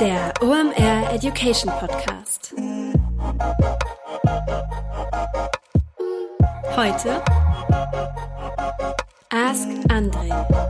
Der OMR Education Podcast. Heute Ask Andre.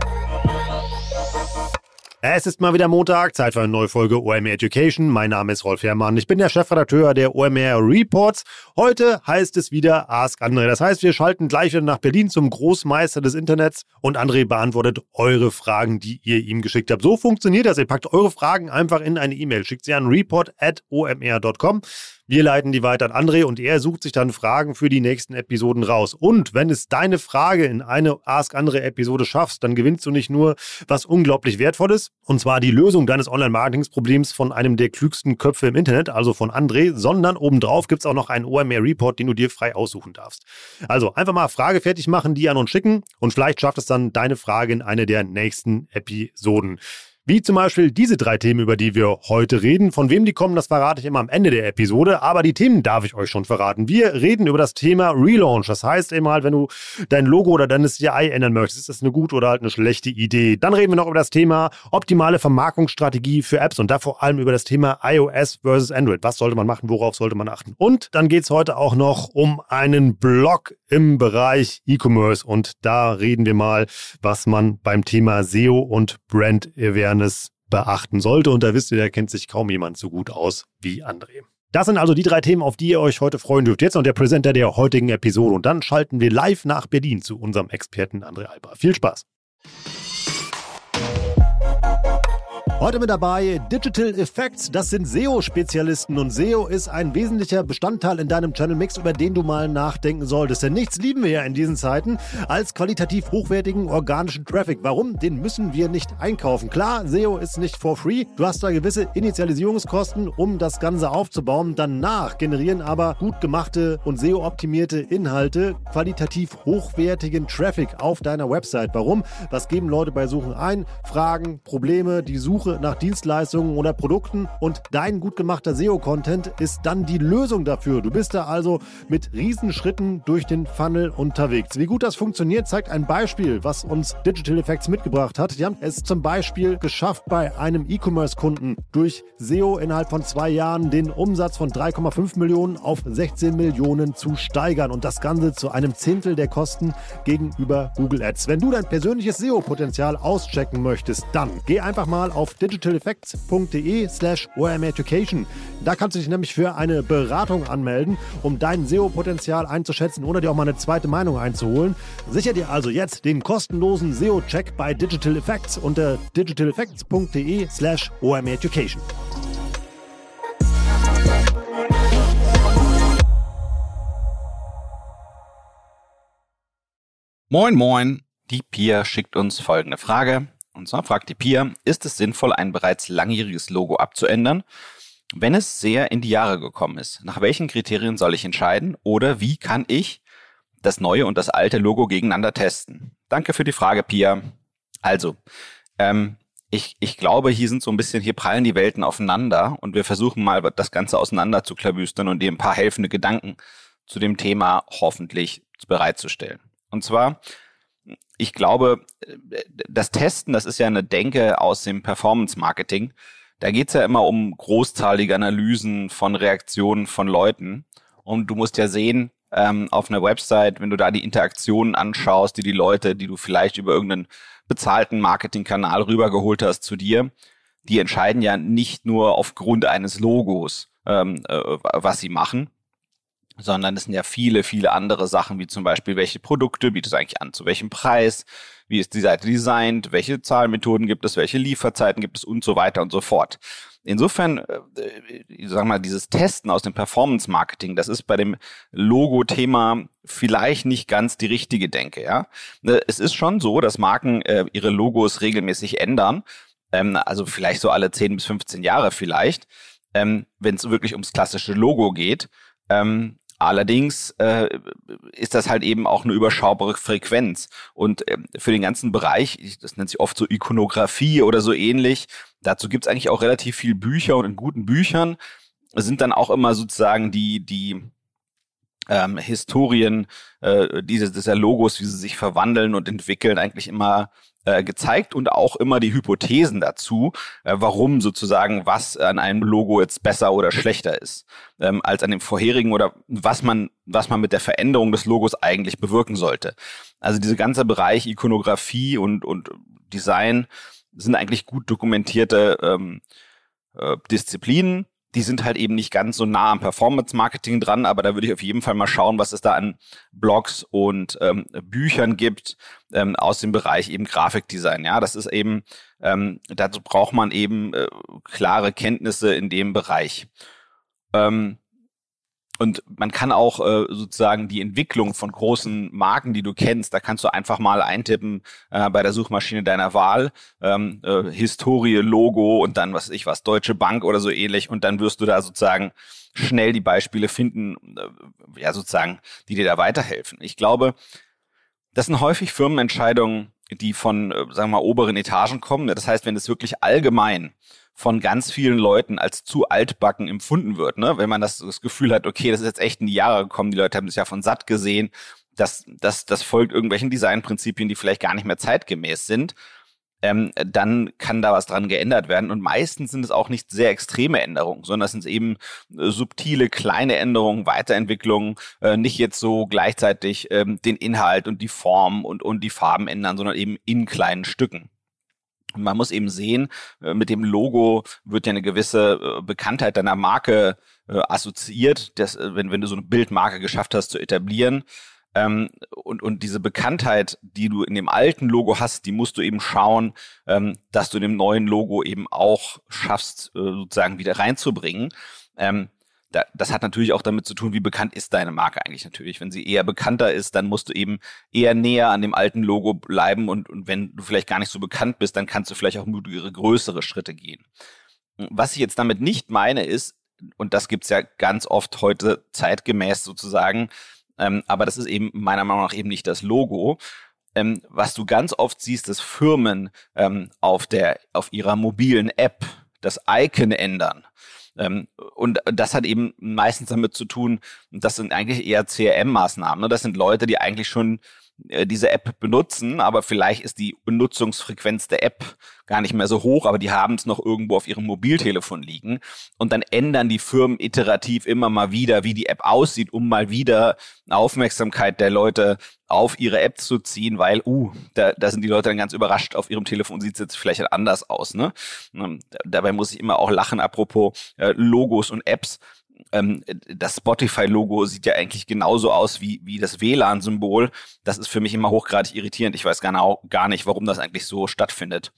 Es ist mal wieder Montag, Zeit für eine neue Folge OMR Education. Mein Name ist Rolf Herrmann. Ich bin der Chefredakteur der OMR Reports. Heute heißt es wieder Ask André. Das heißt, wir schalten gleich wieder nach Berlin zum Großmeister des Internets und André beantwortet eure Fragen, die ihr ihm geschickt habt. So funktioniert das. Ihr packt eure Fragen einfach in eine E-Mail, schickt sie an report.omr.com. Wir leiten die weiter an André und er sucht sich dann Fragen für die nächsten Episoden raus. Und wenn es deine Frage in eine Ask André Episode schaffst, dann gewinnst du nicht nur was unglaublich Wertvolles, und zwar die Lösung deines Online-Marketingsproblems von einem der klügsten Köpfe im Internet, also von André, sondern obendrauf gibt es auch noch einen OMR Report, den du dir frei aussuchen darfst. Also einfach mal Frage fertig machen, die an uns schicken und vielleicht schafft es dann deine Frage in eine der nächsten Episoden. Wie zum Beispiel diese drei Themen, über die wir heute reden. Von wem die kommen, das verrate ich immer am Ende der Episode. Aber die Themen darf ich euch schon verraten. Wir reden über das Thema Relaunch. Das heißt eben halt, wenn du dein Logo oder deine CI ändern möchtest, ist das eine gute oder halt eine schlechte Idee. Dann reden wir noch über das Thema optimale Vermarktungsstrategie für Apps und da vor allem über das Thema iOS versus Android. Was sollte man machen? Worauf sollte man achten? Und dann geht es heute auch noch um einen Blog im Bereich E-Commerce. Und da reden wir mal, was man beim Thema SEO und Brand Awareness beachten sollte. Und da wisst ihr, da kennt sich kaum jemand so gut aus wie André. Das sind also die drei Themen, auf die ihr euch heute freuen dürft. Jetzt noch der Präsenter der heutigen Episode. Und dann schalten wir live nach Berlin zu unserem Experten André Alba. Viel Spaß! Heute mit dabei Digital Effects, das sind SEO-Spezialisten und SEO ist ein wesentlicher Bestandteil in deinem Channel-Mix, über den du mal nachdenken solltest. Denn nichts lieben wir ja in diesen Zeiten als qualitativ hochwertigen organischen Traffic. Warum? Den müssen wir nicht einkaufen. Klar, SEO ist nicht for free. Du hast da gewisse Initialisierungskosten, um das Ganze aufzubauen. Danach generieren aber gut gemachte und SEO-optimierte Inhalte qualitativ hochwertigen Traffic auf deiner Website. Warum? Was geben Leute bei Suchen ein? Fragen, Probleme, die Suche Suche nach Dienstleistungen oder Produkten und dein gut gemachter SEO-Content ist dann die Lösung dafür. Du bist da also mit Riesenschritten durch den Funnel unterwegs. Wie gut das funktioniert, zeigt ein Beispiel, was uns Digital Effects mitgebracht hat. Die haben es zum Beispiel geschafft, bei einem E-Commerce-Kunden durch SEO innerhalb von zwei Jahren den Umsatz von 3,5 Millionen auf 16 Millionen zu steigern und das Ganze zu einem Zehntel der Kosten gegenüber Google Ads. Wenn du dein persönliches SEO-Potenzial auschecken möchtest, dann geh einfach mal auf digitaleffects.de slash omeducation. Da kannst du dich nämlich für eine Beratung anmelden, um dein SEO-Potenzial einzuschätzen oder dir auch mal eine zweite Meinung einzuholen. Sicher dir also jetzt den kostenlosen SEO-Check bei Digital Effects unter digitaleffects.de slash omeducation. Moin, moin. Die Pia schickt uns folgende Frage. Und zwar fragt die Pia, ist es sinnvoll, ein bereits langjähriges Logo abzuändern, wenn es sehr in die Jahre gekommen ist? Nach welchen Kriterien soll ich entscheiden? Oder wie kann ich das neue und das alte Logo gegeneinander testen? Danke für die Frage, Pia. Also, ähm, ich, ich glaube, hier sind so ein bisschen, hier prallen die Welten aufeinander und wir versuchen mal das Ganze auseinander zu klabüstern und dir ein paar helfende Gedanken zu dem Thema hoffentlich bereitzustellen. Und zwar, ich glaube, das Testen, das ist ja eine Denke aus dem Performance-Marketing. Da geht's ja immer um großzahlige Analysen von Reaktionen von Leuten. Und du musst ja sehen, ähm, auf einer Website, wenn du da die Interaktionen anschaust, die die Leute, die du vielleicht über irgendeinen bezahlten Marketingkanal rübergeholt hast zu dir, die entscheiden ja nicht nur aufgrund eines Logos, ähm, äh, was sie machen, sondern es sind ja viele, viele andere Sachen, wie zum Beispiel, welche Produkte bietest du eigentlich an, zu welchem Preis, wie ist die Seite designt, welche Zahlmethoden gibt es, welche Lieferzeiten gibt es und so weiter und so fort. Insofern, äh, ich sag mal, dieses Testen aus dem Performance-Marketing, das ist bei dem Logo-Thema vielleicht nicht ganz die richtige Denke. Ja, äh, es ist schon so, dass Marken äh, ihre Logos regelmäßig ändern, ähm, also vielleicht so alle 10 bis 15 Jahre vielleicht, ähm, wenn es wirklich ums klassische Logo geht. Ähm, Allerdings äh, ist das halt eben auch eine überschaubare Frequenz. Und äh, für den ganzen Bereich, das nennt sich oft so Ikonografie oder so ähnlich, dazu gibt's eigentlich auch relativ viel Bücher und in guten Büchern sind dann auch immer sozusagen die, die ähm, Historien äh, diese, dieser Logos, wie sie sich verwandeln und entwickeln, eigentlich immer äh, gezeigt und auch immer die Hypothesen dazu, äh, warum sozusagen was an einem Logo jetzt besser oder schlechter ist ähm, als an dem vorherigen oder was man was man mit der Veränderung des Logos eigentlich bewirken sollte. Also dieser ganze Bereich Ikonografie und und Design sind eigentlich gut dokumentierte ähm, äh, Disziplinen die sind halt eben nicht ganz so nah am Performance-Marketing dran, aber da würde ich auf jeden Fall mal schauen, was es da an Blogs und ähm, Büchern gibt ähm, aus dem Bereich eben Grafikdesign. Ja, das ist eben, ähm, dazu braucht man eben äh, klare Kenntnisse in dem Bereich. Ähm, und man kann auch äh, sozusagen die Entwicklung von großen Marken, die du kennst, da kannst du einfach mal eintippen äh, bei der Suchmaschine deiner Wahl, ähm, äh, Historie, Logo und dann, was ich was, Deutsche Bank oder so ähnlich. Und dann wirst du da sozusagen schnell die Beispiele finden, äh, ja, sozusagen, die dir da weiterhelfen. Ich glaube, das sind häufig Firmenentscheidungen, die von, äh, sagen wir mal, oberen Etagen kommen. Das heißt, wenn es wirklich allgemein von ganz vielen Leuten als zu altbacken empfunden wird. Ne? Wenn man das, das Gefühl hat, okay, das ist jetzt echt in die Jahre gekommen, die Leute haben das ja von satt gesehen, das, das, das folgt irgendwelchen Designprinzipien, die vielleicht gar nicht mehr zeitgemäß sind, ähm, dann kann da was dran geändert werden. Und meistens sind es auch nicht sehr extreme Änderungen, sondern es sind eben äh, subtile, kleine Änderungen, Weiterentwicklungen, äh, nicht jetzt so gleichzeitig ähm, den Inhalt und die Form und, und die Farben ändern, sondern eben in kleinen Stücken. Man muss eben sehen, äh, mit dem Logo wird ja eine gewisse äh, Bekanntheit deiner Marke äh, assoziiert, dass, wenn, wenn du so eine Bildmarke geschafft hast zu etablieren. Ähm, und, und diese Bekanntheit, die du in dem alten Logo hast, die musst du eben schauen, ähm, dass du in dem neuen Logo eben auch schaffst, sozusagen wieder reinzubringen. Ähm, da, das hat natürlich auch damit zu tun, wie bekannt ist deine Marke eigentlich natürlich. Wenn sie eher bekannter ist, dann musst du eben eher näher an dem alten Logo bleiben und, und wenn du vielleicht gar nicht so bekannt bist, dann kannst du vielleicht auch mutigere, größere Schritte gehen. Was ich jetzt damit nicht meine ist, und das gibt's ja ganz oft heute zeitgemäß sozusagen, ähm, aber das ist eben meiner Meinung nach eben nicht das Logo, ähm, was du ganz oft siehst, dass Firmen ähm, auf der auf ihrer mobilen App das Icon ändern. Ähm, und das hat eben meistens damit zu tun, das sind eigentlich eher CRM-Maßnahmen. Ne? Das sind Leute, die eigentlich schon diese App benutzen, aber vielleicht ist die Benutzungsfrequenz der App gar nicht mehr so hoch, aber die haben es noch irgendwo auf ihrem Mobiltelefon liegen und dann ändern die Firmen iterativ immer mal wieder, wie die App aussieht, um mal wieder Aufmerksamkeit der Leute auf ihre App zu ziehen, weil, uh, da, da sind die Leute dann ganz überrascht, auf ihrem Telefon sieht es jetzt vielleicht anders aus. Ne? Ähm, dabei muss ich immer auch lachen, apropos äh, Logos und Apps ähm, das Spotify-Logo sieht ja eigentlich genauso aus wie, wie das WLAN-Symbol. Das ist für mich immer hochgradig irritierend. Ich weiß genau gar nicht, warum das eigentlich so stattfindet.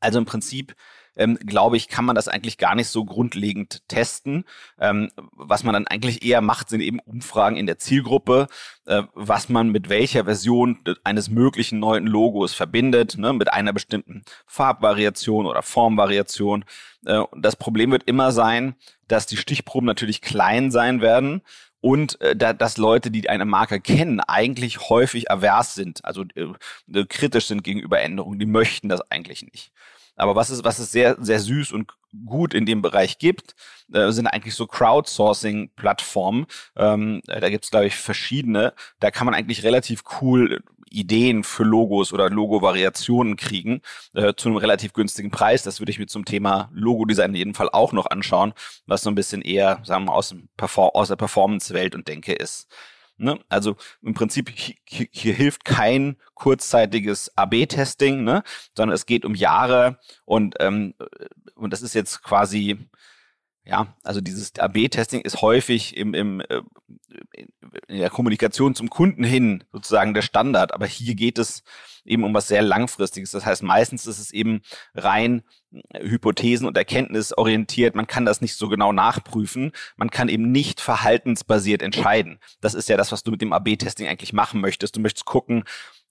Also im Prinzip ähm, glaube ich, kann man das eigentlich gar nicht so grundlegend testen. Ähm, was man dann eigentlich eher macht, sind eben Umfragen in der Zielgruppe, äh, was man mit welcher Version eines möglichen neuen Logos verbindet, ne, mit einer bestimmten Farbvariation oder Formvariation. Äh, das Problem wird immer sein, dass die Stichproben natürlich klein sein werden und äh, da, dass Leute, die eine Marke kennen, eigentlich häufig avers sind, also äh, kritisch sind gegenüber Änderungen. Die möchten das eigentlich nicht. Aber was es, was es sehr, sehr süß und gut in dem Bereich gibt, äh, sind eigentlich so Crowdsourcing-Plattformen. Ähm, da gibt es, glaube ich, verschiedene. Da kann man eigentlich relativ cool Ideen für Logos oder Logo-Variationen kriegen äh, zu einem relativ günstigen Preis. Das würde ich mir zum Thema Logo-Design in jedem Fall auch noch anschauen, was so ein bisschen eher, sagen wir mal, aus, dem Perform aus der Performance-Welt und Denke ist. Ne? Also im Prinzip hier, hier hilft kein kurzzeitiges AB-Testing, ne? sondern es geht um Jahre und ähm, und das ist jetzt quasi ja, also dieses AB-Testing ist häufig im, im, äh, in der Kommunikation zum Kunden hin sozusagen der Standard, aber hier geht es eben um was sehr Langfristiges. Das heißt, meistens ist es eben rein äh, Hypothesen und Erkenntnis orientiert. Man kann das nicht so genau nachprüfen. Man kann eben nicht verhaltensbasiert entscheiden. Das ist ja das, was du mit dem AB-Testing eigentlich machen möchtest. Du möchtest gucken,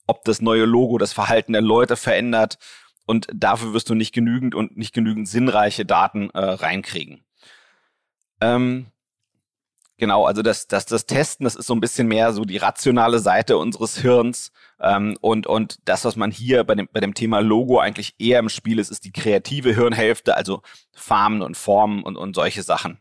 ob das neue Logo das Verhalten der Leute verändert. Und dafür wirst du nicht genügend und nicht genügend sinnreiche Daten äh, reinkriegen. Ähm, genau, also das, das, das Testen, das ist so ein bisschen mehr so die rationale Seite unseres Hirns. Ähm, und, und das, was man hier bei dem, bei dem Thema Logo eigentlich eher im Spiel ist, ist die kreative Hirnhälfte, also Farben und Formen und, und solche Sachen.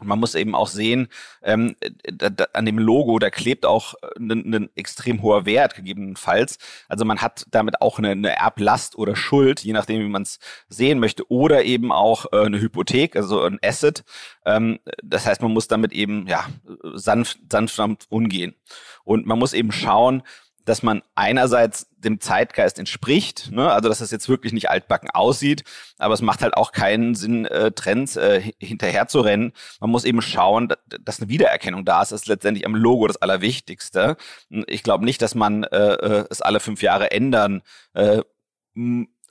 Man muss eben auch sehen, ähm, da, da, an dem Logo, da klebt auch ein, ein extrem hoher Wert gegebenenfalls. Also man hat damit auch eine, eine Erblast oder Schuld, je nachdem, wie man es sehen möchte, oder eben auch äh, eine Hypothek, also ein Asset. Ähm, das heißt, man muss damit eben ja sanft, sanft umgehen. Und man muss eben schauen, dass man einerseits dem Zeitgeist entspricht, ne? also dass es jetzt wirklich nicht altbacken aussieht, aber es macht halt auch keinen Sinn, äh, Trends äh, hinterher zu rennen. Man muss eben schauen, dass eine Wiedererkennung da ist. Das ist letztendlich am Logo das Allerwichtigste. Ich glaube nicht, dass man äh, äh, es alle fünf Jahre ändern äh,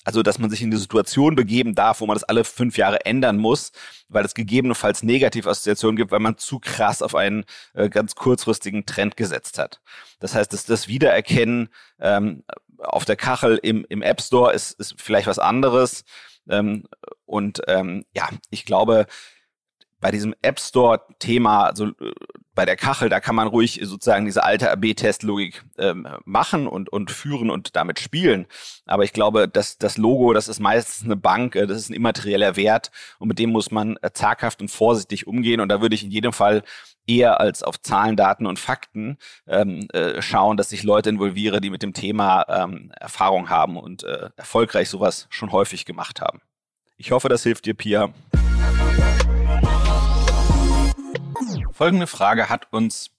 also dass man sich in die Situation begeben darf, wo man das alle fünf Jahre ändern muss, weil es gegebenenfalls Negativassoziationen gibt, weil man zu krass auf einen äh, ganz kurzfristigen Trend gesetzt hat. Das heißt, dass das Wiedererkennen ähm, auf der Kachel im, im App Store ist, ist vielleicht was anderes. Ähm, und ähm, ja, ich glaube, bei diesem App Store-Thema, also äh, bei der Kachel, da kann man ruhig sozusagen diese alte AB-Test-Logik ähm, machen und, und führen und damit spielen. Aber ich glaube, dass das Logo, das ist meistens eine Bank, äh, das ist ein immaterieller Wert und mit dem muss man äh, zaghaft und vorsichtig umgehen. Und da würde ich in jedem Fall eher als auf Zahlen, Daten und Fakten ähm, äh, schauen, dass ich Leute involviere, die mit dem Thema ähm, Erfahrung haben und äh, erfolgreich sowas schon häufig gemacht haben. Ich hoffe, das hilft dir, Pia. Folgende Frage hat uns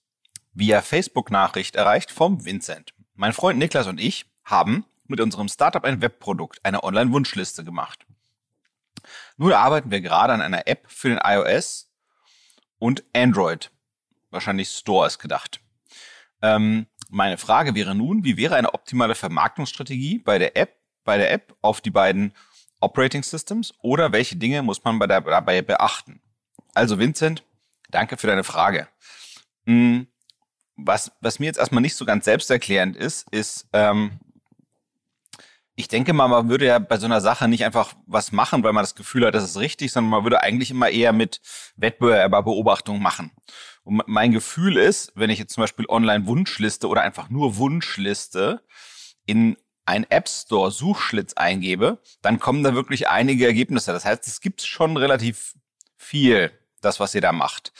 via Facebook-Nachricht erreicht vom Vincent. Mein Freund Niklas und ich haben mit unserem Startup ein Webprodukt, eine Online-Wunschliste gemacht. Nun arbeiten wir gerade an einer App für den iOS und Android. Wahrscheinlich Store ist gedacht. Ähm, meine Frage wäre nun, wie wäre eine optimale Vermarktungsstrategie bei der App, bei der App auf die beiden Operating Systems oder welche Dinge muss man bei der, dabei beachten? Also Vincent, Danke für deine Frage. Hm, was, was mir jetzt erstmal nicht so ganz selbsterklärend ist, ist, ähm, ich denke mal, man würde ja bei so einer Sache nicht einfach was machen, weil man das Gefühl hat, das ist richtig, sondern man würde eigentlich immer eher mit Wettbewerberbeobachtung machen. Und mein Gefühl ist, wenn ich jetzt zum Beispiel Online-Wunschliste oder einfach nur Wunschliste in ein App Store Suchschlitz eingebe, dann kommen da wirklich einige Ergebnisse. Das heißt, es gibt schon relativ viel das, was ihr da macht.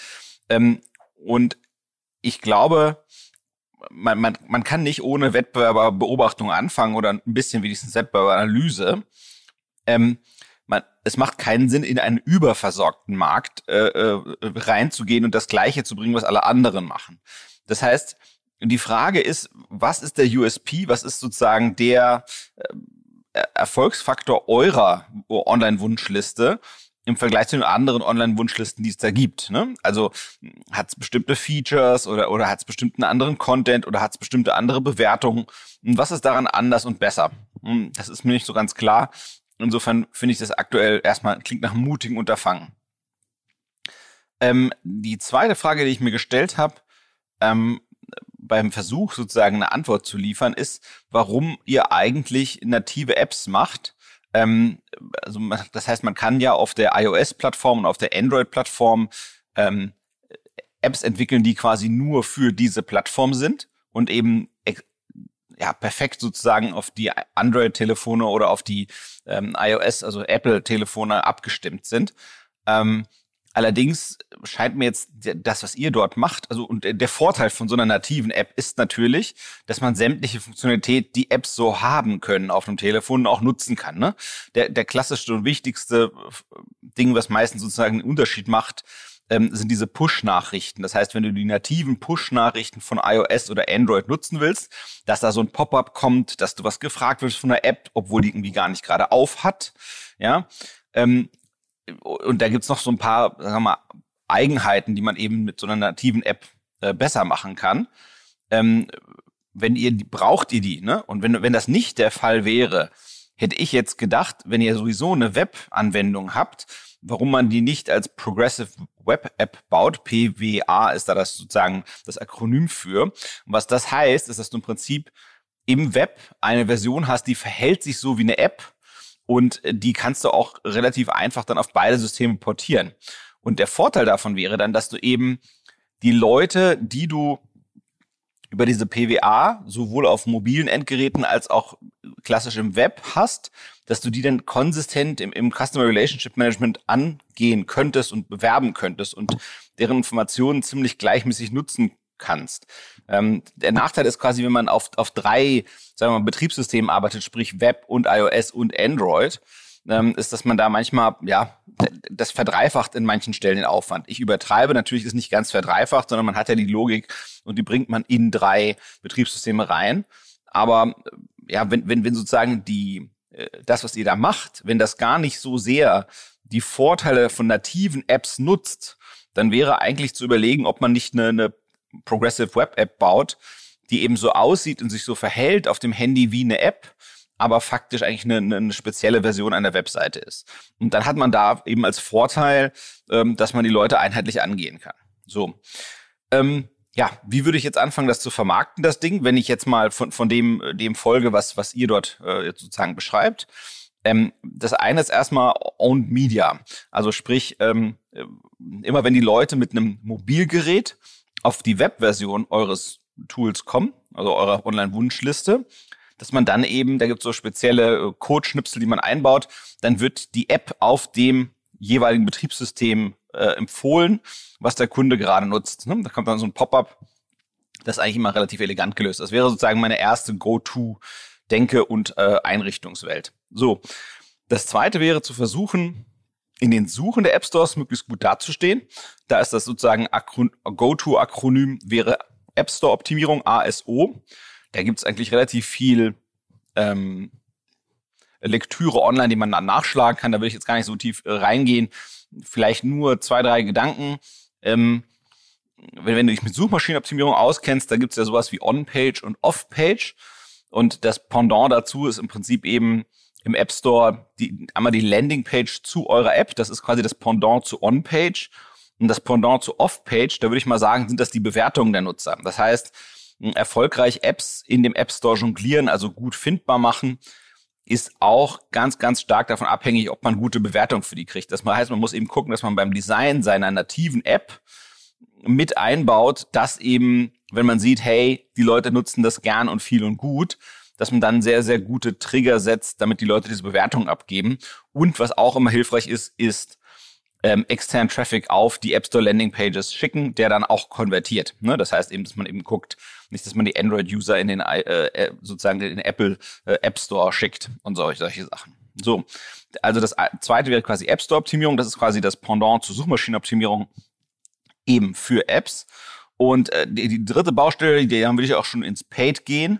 Ähm, und ich glaube, man, man, man kann nicht ohne Wettbewerberbeobachtung anfangen oder ein bisschen wenigstens Wettbewerberanalyse. Ähm, man, es macht keinen Sinn, in einen überversorgten Markt äh, äh, reinzugehen und das Gleiche zu bringen, was alle anderen machen. Das heißt, die Frage ist, was ist der USP, was ist sozusagen der äh, Erfolgsfaktor eurer Online-Wunschliste im Vergleich zu den anderen Online-Wunschlisten, die es da gibt. Ne? Also hat es bestimmte Features oder, oder hat es bestimmten anderen Content oder hat es bestimmte andere Bewertungen? Und was ist daran anders und besser? Hm, das ist mir nicht so ganz klar. Insofern finde ich das aktuell erstmal klingt nach einem mutigen Unterfangen. Ähm, die zweite Frage, die ich mir gestellt habe, ähm, beim Versuch sozusagen eine Antwort zu liefern, ist, warum ihr eigentlich native Apps macht, ähm, also das heißt, man kann ja auf der iOS-Plattform und auf der Android-Plattform ähm, Apps entwickeln, die quasi nur für diese Plattform sind und eben ja perfekt sozusagen auf die Android-Telefone oder auf die ähm, iOS, also Apple-Telefone abgestimmt sind. Ähm, Allerdings scheint mir jetzt das, was ihr dort macht, also und der Vorteil von so einer nativen App ist natürlich, dass man sämtliche Funktionalität, die Apps so haben können auf dem Telefon, auch nutzen kann. Ne? Der, der klassischste und wichtigste Ding, was meistens sozusagen einen Unterschied macht, ähm, sind diese Push-Nachrichten. Das heißt, wenn du die nativen Push-Nachrichten von iOS oder Android nutzen willst, dass da so ein Pop-up kommt, dass du was gefragt wirst von der App, obwohl die irgendwie gar nicht gerade auf hat, ja, ähm, und da gibt's noch so ein paar, sagen wir mal, Eigenheiten, die man eben mit so einer nativen App äh, besser machen kann. Ähm, wenn ihr braucht ihr die, ne? Und wenn, wenn das nicht der Fall wäre, hätte ich jetzt gedacht, wenn ihr sowieso eine Web-Anwendung habt, warum man die nicht als Progressive Web App baut. PWA ist da das sozusagen das Akronym für. Und was das heißt, ist, dass du im Prinzip im Web eine Version hast, die verhält sich so wie eine App, und äh, die kannst du auch relativ einfach dann auf beide Systeme portieren. Und der Vorteil davon wäre dann, dass du eben die Leute, die du über diese PWA sowohl auf mobilen Endgeräten als auch klassisch im Web hast, dass du die dann konsistent im, im Customer Relationship Management angehen könntest und bewerben könntest und deren Informationen ziemlich gleichmäßig nutzen kannst. Ähm, der Nachteil ist quasi, wenn man auf, auf drei sagen wir mal, Betriebssystemen arbeitet, sprich Web und iOS und Android, ähm, ist, dass man da manchmal, ja, das verdreifacht in manchen Stellen den Aufwand. Ich übertreibe, natürlich ist nicht ganz verdreifacht, sondern man hat ja die Logik und die bringt man in drei Betriebssysteme rein. Aber äh, ja, wenn, wenn, wenn sozusagen die, äh, das, was ihr da macht, wenn das gar nicht so sehr die Vorteile von nativen Apps nutzt, dann wäre eigentlich zu überlegen, ob man nicht eine, eine Progressive Web App baut, die eben so aussieht und sich so verhält auf dem Handy wie eine App, aber faktisch eigentlich eine, eine spezielle Version einer Webseite ist. Und dann hat man da eben als Vorteil, ähm, dass man die Leute einheitlich angehen kann. So. Ähm, ja, wie würde ich jetzt anfangen, das zu vermarkten, das Ding, wenn ich jetzt mal von, von dem, dem folge, was, was ihr dort äh, jetzt sozusagen beschreibt? Ähm, das eine ist erstmal Owned Media. Also sprich, ähm, äh, immer wenn die Leute mit einem Mobilgerät auf die Webversion eures Tools kommen, also eurer Online-Wunschliste, dass man dann eben, da gibt es so spezielle äh, Codeschnipsel, die man einbaut, dann wird die App auf dem jeweiligen Betriebssystem äh, empfohlen, was der Kunde gerade nutzt. Ne? Da kommt dann so ein Pop-up, das ist eigentlich immer relativ elegant gelöst. Das wäre sozusagen meine erste Go-To-Denke- und äh, Einrichtungswelt. So, das zweite wäre zu versuchen, in den Suchen der App Stores möglichst gut dazustehen. Da ist das sozusagen Go-To-Akronym wäre App Store Optimierung ASO. Da gibt es eigentlich relativ viel ähm, Lektüre online, die man dann nachschlagen kann. Da will ich jetzt gar nicht so tief äh, reingehen. Vielleicht nur zwei, drei Gedanken. Ähm, wenn, wenn du dich mit Suchmaschinenoptimierung auskennst, da gibt es ja sowas wie On-Page und Off-Page. Und das Pendant dazu ist im Prinzip eben im App Store die, einmal die Landingpage zu eurer App. Das ist quasi das Pendant zu On-Page. Und das Pendant zu Off-Page, da würde ich mal sagen, sind das die Bewertungen der Nutzer. Das heißt, erfolgreich Apps in dem App Store jonglieren, also gut findbar machen, ist auch ganz, ganz stark davon abhängig, ob man gute Bewertungen für die kriegt. Das heißt, man muss eben gucken, dass man beim Design seiner nativen App mit einbaut, dass eben, wenn man sieht, hey, die Leute nutzen das gern und viel und gut, dass man dann sehr, sehr gute Trigger setzt, damit die Leute diese Bewertungen abgeben. Und was auch immer hilfreich ist, ist ähm, externen Traffic auf die App Store Landing Pages schicken, der dann auch konvertiert. Ne? Das heißt eben, dass man eben guckt, nicht, dass man die Android-User in den äh, äh sozusagen in den Apple äh, App Store schickt und solche, solche Sachen. So, also das zweite wäre quasi App Store Optimierung. Das ist quasi das Pendant zur Suchmaschinenoptimierung eben für Apps. Und äh, die, die dritte Baustelle, die dann will ich auch schon ins Paid gehen.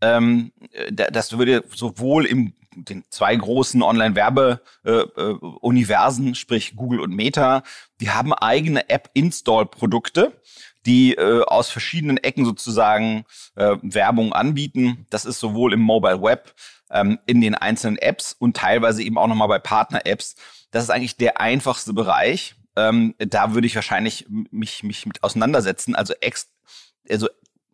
Ähm, das würde sowohl im den zwei großen Online-Werbe-Universen, äh, äh, sprich Google und Meta, die haben eigene App-Install-Produkte, die äh, aus verschiedenen Ecken sozusagen äh, Werbung anbieten. Das ist sowohl im Mobile Web, ähm, in den einzelnen Apps und teilweise eben auch nochmal bei Partner-Apps. Das ist eigentlich der einfachste Bereich. Ähm, da würde ich wahrscheinlich mich, mich mit auseinandersetzen. Also, ex, also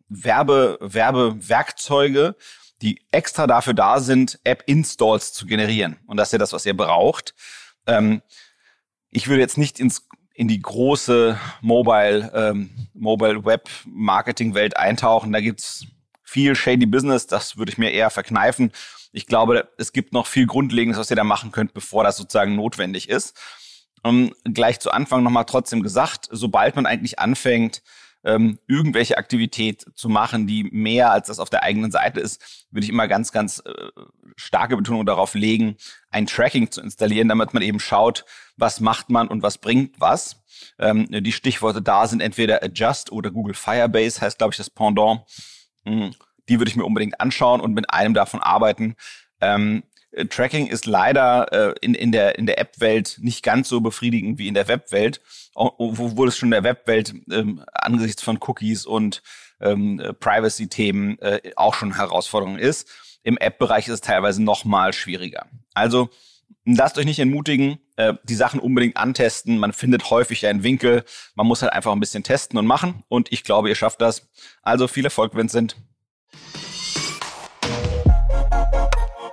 Werbe, Werbewerkzeuge, die extra dafür da sind, App-Installs zu generieren. Und das ist ja das, was ihr braucht. Ähm, ich würde jetzt nicht ins, in die große Mobile, ähm, eintauchen. Da gibt's viel shady Business. Das würde ich mir eher verkneifen. Ich glaube, es gibt noch viel Grundlegendes, was ihr da machen könnt, bevor das sozusagen notwendig ist. Um, gleich zu Anfang nochmal trotzdem gesagt, sobald man eigentlich anfängt, ähm, irgendwelche Aktivität zu machen, die mehr als das auf der eigenen Seite ist, würde ich immer ganz, ganz äh, starke Betonung darauf legen, ein Tracking zu installieren, damit man eben schaut, was macht man und was bringt was. Ähm, die Stichworte da sind entweder Adjust oder Google Firebase, heißt, glaube ich, das Pendant. Hm, die würde ich mir unbedingt anschauen und mit einem davon arbeiten. Ähm, Tracking ist leider äh, in, in der, in der App-Welt nicht ganz so befriedigend wie in der Web-Welt, obwohl es schon in der Web-Welt ähm, angesichts von Cookies und ähm, Privacy-Themen äh, auch schon Herausforderung ist. Im App-Bereich ist es teilweise noch mal schwieriger. Also lasst euch nicht entmutigen, äh, die Sachen unbedingt antesten. Man findet häufig einen Winkel. Man muss halt einfach ein bisschen testen und machen. Und ich glaube, ihr schafft das. Also viel Erfolg, Vincent.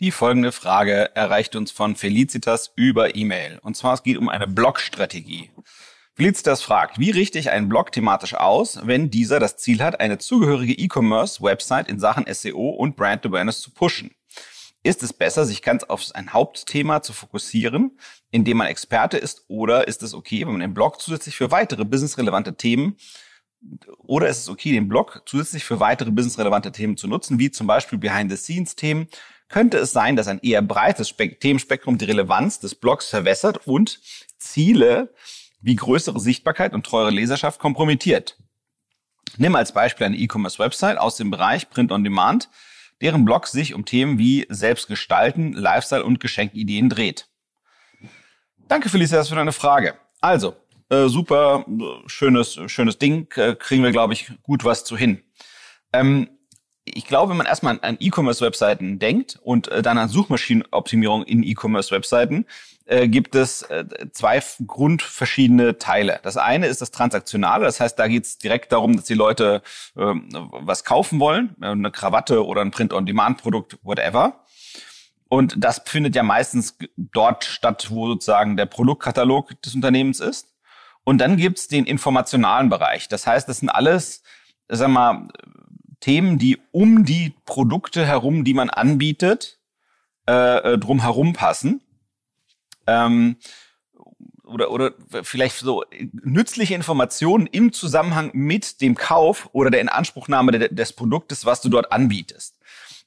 Die folgende Frage erreicht uns von Felicitas über E-Mail. Und zwar es geht um eine Blog-Strategie. Felicitas fragt, wie richte ich einen Blog thematisch aus, wenn dieser das Ziel hat, eine zugehörige E-Commerce-Website in Sachen SEO und Brand Awareness zu pushen? Ist es besser, sich ganz auf ein Hauptthema zu fokussieren, in dem man Experte ist, oder ist es okay, wenn man den Blog zusätzlich für weitere businessrelevante Themen oder ist es okay, den Blog zusätzlich für weitere businessrelevante Themen zu nutzen, wie zum Beispiel Behind-the-Scenes-Themen könnte es sein, dass ein eher breites Spe Themenspektrum die Relevanz des Blogs verwässert und Ziele wie größere Sichtbarkeit und teure Leserschaft kompromittiert. Nimm als Beispiel eine E-Commerce-Website aus dem Bereich Print on Demand, deren Blog sich um Themen wie Selbstgestalten, Lifestyle und Geschenkideen dreht. Danke, Felicitas, für deine Frage. Also, äh, super, schönes, schönes Ding, äh, kriegen wir, glaube ich, gut was zu hin. Ähm, ich glaube, wenn man erstmal an E-Commerce-Webseiten denkt und äh, dann an Suchmaschinenoptimierung in E-Commerce-Webseiten, äh, gibt es äh, zwei grundverschiedene Teile. Das eine ist das Transaktionale, das heißt, da geht es direkt darum, dass die Leute äh, was kaufen wollen, eine Krawatte oder ein Print-on-Demand-Produkt, whatever. Und das findet ja meistens dort statt, wo sozusagen der Produktkatalog des Unternehmens ist. Und dann gibt's den informationalen Bereich. Das heißt, das sind alles, sag mal, Themen, die um die Produkte herum, die man anbietet, äh, äh, drum herum passen. Ähm, oder, oder vielleicht so nützliche Informationen im Zusammenhang mit dem Kauf oder der Inanspruchnahme de des Produktes, was du dort anbietest.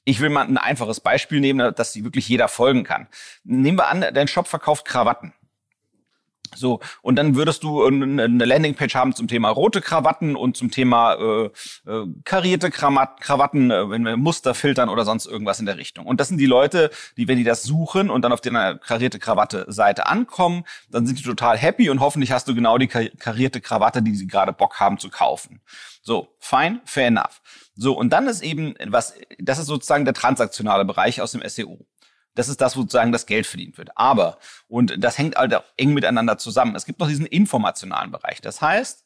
Ich will mal ein einfaches Beispiel nehmen, dass wirklich jeder folgen kann. Nehmen wir an, dein Shop verkauft Krawatten. So, und dann würdest du eine Landingpage haben zum Thema rote Krawatten und zum Thema äh, äh, karierte Krawatten, äh, wenn wir Muster filtern oder sonst irgendwas in der Richtung. Und das sind die Leute, die, wenn die das suchen und dann auf der karierte Krawatte-Seite ankommen, dann sind die total happy und hoffentlich hast du genau die karierte Krawatte, die sie gerade Bock haben zu kaufen. So, fine, fair enough. So, und dann ist eben was, das ist sozusagen der transaktionale Bereich aus dem SEO. Das ist das, wo sozusagen das Geld verdient wird. Aber, und das hängt halt auch eng miteinander zusammen, es gibt noch diesen informationalen Bereich. Das heißt,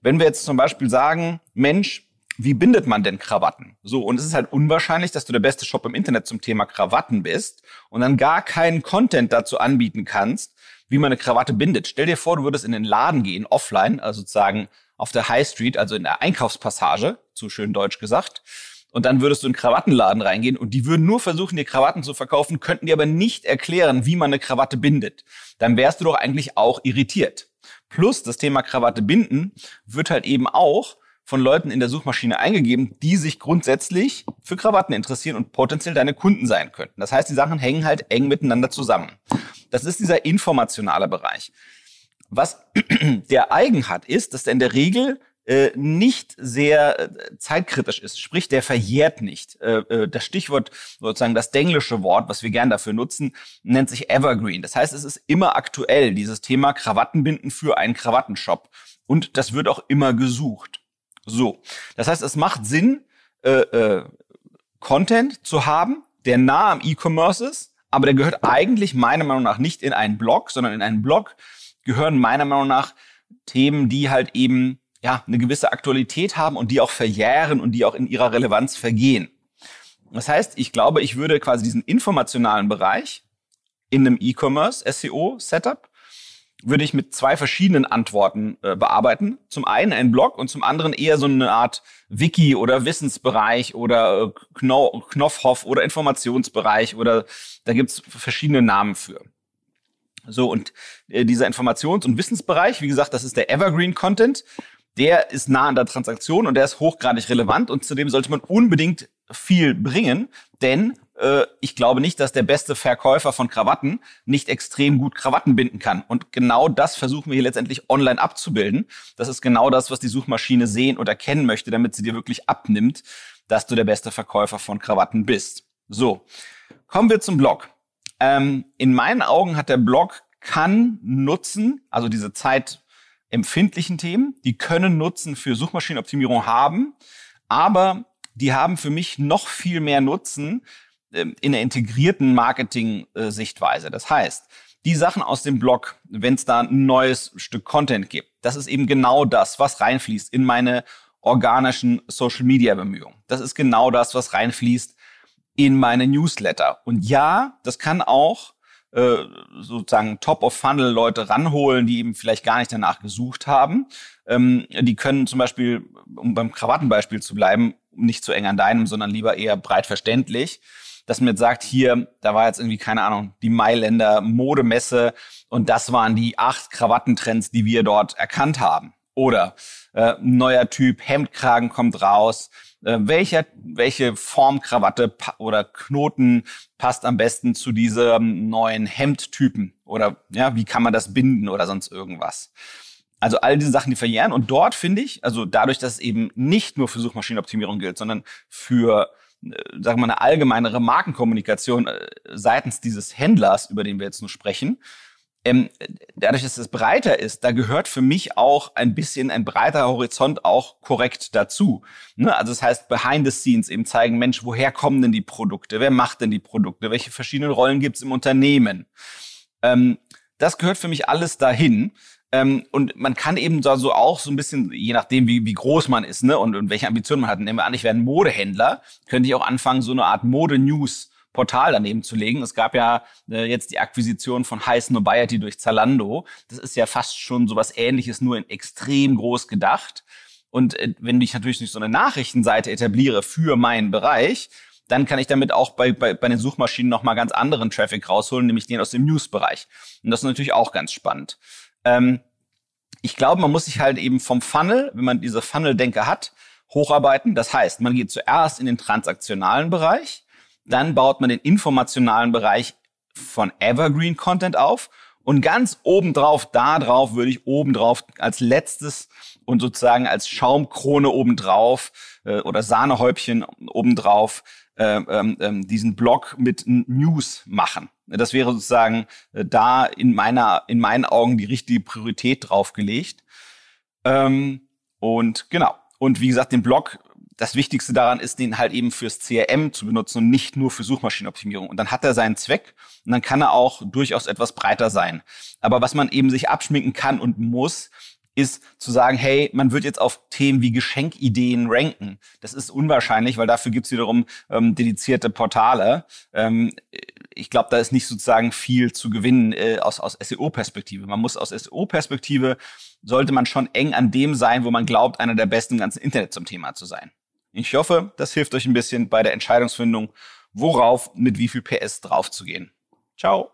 wenn wir jetzt zum Beispiel sagen, Mensch, wie bindet man denn Krawatten? So, und es ist halt unwahrscheinlich, dass du der beste Shop im Internet zum Thema Krawatten bist und dann gar keinen Content dazu anbieten kannst, wie man eine Krawatte bindet. Stell dir vor, du würdest in den Laden gehen, offline, also sozusagen auf der High Street, also in der Einkaufspassage, zu schön deutsch gesagt, und dann würdest du in einen Krawattenladen reingehen und die würden nur versuchen, dir Krawatten zu verkaufen, könnten dir aber nicht erklären, wie man eine Krawatte bindet. Dann wärst du doch eigentlich auch irritiert. Plus das Thema Krawatte binden wird halt eben auch von Leuten in der Suchmaschine eingegeben, die sich grundsätzlich für Krawatten interessieren und potenziell deine Kunden sein könnten. Das heißt, die Sachen hängen halt eng miteinander zusammen. Das ist dieser informationale Bereich. Was der eigen hat, ist, dass er in der Regel nicht sehr äh, zeitkritisch ist, sprich der verjährt nicht. Äh, äh, das Stichwort sozusagen das denglische Wort, was wir gern dafür nutzen, nennt sich Evergreen. Das heißt, es ist immer aktuell dieses Thema Krawattenbinden für einen Krawattenshop und das wird auch immer gesucht. So, das heißt, es macht Sinn, äh, äh, Content zu haben, der nah am E-Commerce ist, aber der gehört eigentlich meiner Meinung nach nicht in einen Blog, sondern in einen Blog gehören meiner Meinung nach Themen, die halt eben ja, eine gewisse Aktualität haben und die auch verjähren und die auch in ihrer Relevanz vergehen. Das heißt, ich glaube, ich würde quasi diesen informationalen Bereich in einem E-Commerce SEO Setup würde ich mit zwei verschiedenen Antworten äh, bearbeiten. Zum einen ein Blog und zum anderen eher so eine Art Wiki oder Wissensbereich oder äh, Kno Knopfhoff oder Informationsbereich oder da gibt's verschiedene Namen für. So, und äh, dieser Informations- und Wissensbereich, wie gesagt, das ist der Evergreen Content. Der ist nah an der Transaktion und der ist hochgradig relevant und zudem sollte man unbedingt viel bringen, denn äh, ich glaube nicht, dass der beste Verkäufer von Krawatten nicht extrem gut Krawatten binden kann. Und genau das versuchen wir hier letztendlich online abzubilden. Das ist genau das, was die Suchmaschine sehen oder erkennen möchte, damit sie dir wirklich abnimmt, dass du der beste Verkäufer von Krawatten bist. So, kommen wir zum Blog. Ähm, in meinen Augen hat der Blog kann nutzen, also diese zeitempfindlichen Themen, die können Nutzen für Suchmaschinenoptimierung haben, aber die haben für mich noch viel mehr Nutzen ähm, in der integrierten Marketing-Sichtweise. Das heißt, die Sachen aus dem Blog, wenn es da ein neues Stück Content gibt, das ist eben genau das, was reinfließt in meine organischen Social-Media-Bemühungen. Das ist genau das, was reinfließt in meine Newsletter. Und ja, das kann auch äh, sozusagen Top-of-Funnel-Leute ranholen, die eben vielleicht gar nicht danach gesucht haben. Ähm, die können zum Beispiel, um beim Krawattenbeispiel zu bleiben, nicht zu eng an deinem, sondern lieber eher breit verständlich, dass man jetzt sagt, hier, da war jetzt irgendwie, keine Ahnung, die Mailänder Modemesse und das waren die acht Krawattentrends, die wir dort erkannt haben. Oder äh, neuer Typ Hemdkragen kommt raus, äh, welcher, welche Form Krawatte oder Knoten passt am besten zu diesem neuen Hemdtypen oder ja, wie kann man das binden oder sonst irgendwas. Also all diese Sachen, die verjähren. Und dort finde ich, also dadurch, dass es eben nicht nur für Suchmaschinenoptimierung gilt, sondern für, äh, sagen wir mal, eine allgemeinere Markenkommunikation äh, seitens dieses Händlers, über den wir jetzt nur sprechen, ähm, dadurch, dass es breiter ist, da gehört für mich auch ein bisschen ein breiter Horizont auch korrekt dazu. Ne? Also das heißt, behind the scenes eben zeigen, Mensch, woher kommen denn die Produkte? Wer macht denn die Produkte? Welche verschiedenen Rollen gibt es im Unternehmen? Ähm, das gehört für mich alles dahin. Ähm, und man kann eben da so auch so ein bisschen, je nachdem, wie, wie groß man ist ne, und, und welche Ambitionen man hat, nehmen wir an, ich wäre ein Modehändler, könnte ich auch anfangen, so eine Art Mode-News Portal daneben zu legen. Es gab ja äh, jetzt die Akquisition von Heiß Nobiety durch Zalando. Das ist ja fast schon sowas ähnliches, nur in extrem groß gedacht. Und äh, wenn ich natürlich nicht so eine Nachrichtenseite etabliere für meinen Bereich, dann kann ich damit auch bei, bei, bei den Suchmaschinen nochmal ganz anderen Traffic rausholen, nämlich den aus dem News-Bereich. Und das ist natürlich auch ganz spannend. Ähm, ich glaube, man muss sich halt eben vom Funnel, wenn man diese Funnel-Denke hat, hocharbeiten. Das heißt, man geht zuerst in den transaktionalen Bereich, dann baut man den informationalen Bereich von Evergreen Content auf und ganz obendrauf, da drauf würde ich obendrauf als letztes und sozusagen als Schaumkrone obendrauf äh, oder Sahnehäubchen obendrauf äh, ähm, ähm, diesen Blog mit News machen. Das wäre sozusagen äh, da in meiner, in meinen Augen die richtige Priorität draufgelegt. Ähm, und genau. Und wie gesagt, den Blog das Wichtigste daran ist, den halt eben fürs CRM zu benutzen und nicht nur für Suchmaschinenoptimierung. Und dann hat er seinen Zweck und dann kann er auch durchaus etwas breiter sein. Aber was man eben sich abschminken kann und muss, ist zu sagen, hey, man wird jetzt auf Themen wie Geschenkideen ranken. Das ist unwahrscheinlich, weil dafür gibt's wiederum ähm, dedizierte Portale. Ähm, ich glaube, da ist nicht sozusagen viel zu gewinnen äh, aus, aus SEO-Perspektive. Man muss aus SEO-Perspektive, sollte man schon eng an dem sein, wo man glaubt, einer der besten im ganzen Internet zum Thema zu sein. Ich hoffe, das hilft euch ein bisschen bei der Entscheidungsfindung, worauf mit wie viel PS draufzugehen. Ciao.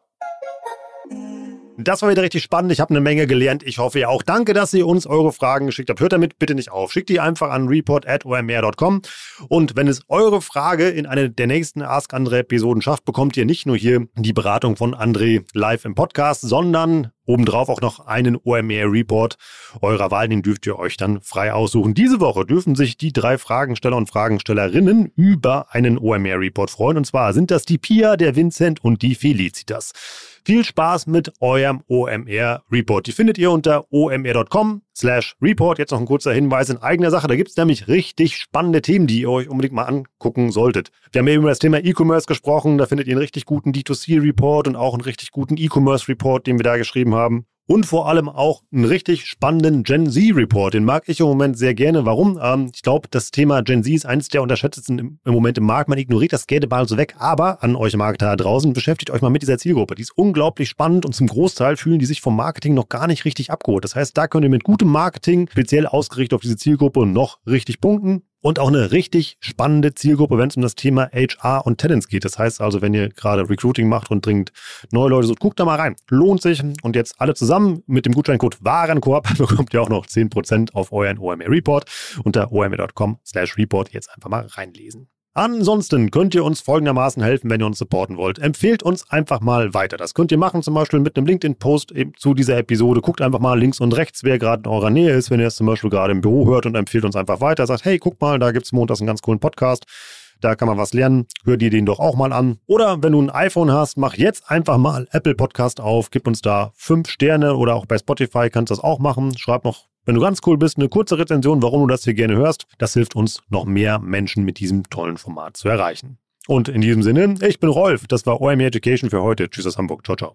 Das war wieder richtig spannend. Ich habe eine Menge gelernt. Ich hoffe ihr auch. Danke, dass ihr uns eure Fragen geschickt habt. Hört damit bitte nicht auf. Schickt die einfach an report.omr.com. Und wenn es eure Frage in eine der nächsten Ask Andre Episoden schafft, bekommt ihr nicht nur hier die Beratung von André live im Podcast, sondern Obendrauf auch noch einen OMR-Report eurer Wahl, den dürft ihr euch dann frei aussuchen. Diese Woche dürfen sich die drei Fragensteller und Fragenstellerinnen über einen OMR-Report freuen. Und zwar sind das die Pia, der Vincent und die Felicitas. Viel Spaß mit eurem OMR-Report. Die findet ihr unter omr.com slash report. Jetzt noch ein kurzer Hinweis in eigener Sache. Da gibt es nämlich richtig spannende Themen, die ihr euch unbedingt mal angucken solltet. Wir haben eben über das Thema E-Commerce gesprochen. Da findet ihr einen richtig guten D2C-Report und auch einen richtig guten E-Commerce-Report, den wir da geschrieben haben und vor allem auch einen richtig spannenden Gen Z-Report. Den mag ich im Moment sehr gerne. Warum? Ähm, ich glaube, das Thema Gen Z ist eines der unterschätztesten im, im, Moment im Markt. Man ignoriert das gerne mal so weg. Aber an euch Marketer da draußen, beschäftigt euch mal mit dieser Zielgruppe. Die ist unglaublich spannend und zum Großteil fühlen die sich vom Marketing noch gar nicht richtig abgeholt. Das heißt, da könnt ihr mit gutem Marketing, speziell ausgerichtet auf diese Zielgruppe, noch richtig punkten. Und auch eine richtig spannende Zielgruppe, wenn es um das Thema HR und Talents geht. Das heißt also, wenn ihr gerade Recruiting macht und dringend neue Leute sucht, guckt da mal rein. Lohnt sich. Und jetzt alle zusammen mit dem Gutscheincode Warenkorb bekommt ihr auch noch 10% auf euren OMR Report unter omr.com slash report. Jetzt einfach mal reinlesen. Ansonsten könnt ihr uns folgendermaßen helfen, wenn ihr uns supporten wollt. Empfehlt uns einfach mal weiter. Das könnt ihr machen, zum Beispiel mit einem LinkedIn-Post zu dieser Episode. Guckt einfach mal links und rechts, wer gerade in eurer Nähe ist, wenn ihr es zum Beispiel gerade im Büro hört und empfiehlt uns einfach weiter. Sagt, hey, guck mal, da gibt es montags einen ganz coolen Podcast. Da kann man was lernen. Hör dir den doch auch mal an. Oder wenn du ein iPhone hast, mach jetzt einfach mal Apple Podcast auf. Gib uns da fünf Sterne oder auch bei Spotify kannst du das auch machen. Schreib noch wenn du ganz cool bist, eine kurze Rezension, warum du das hier gerne hörst. Das hilft uns, noch mehr Menschen mit diesem tollen Format zu erreichen. Und in diesem Sinne, ich bin Rolf. Das war OME Education für heute. Tschüss aus Hamburg. Ciao, ciao.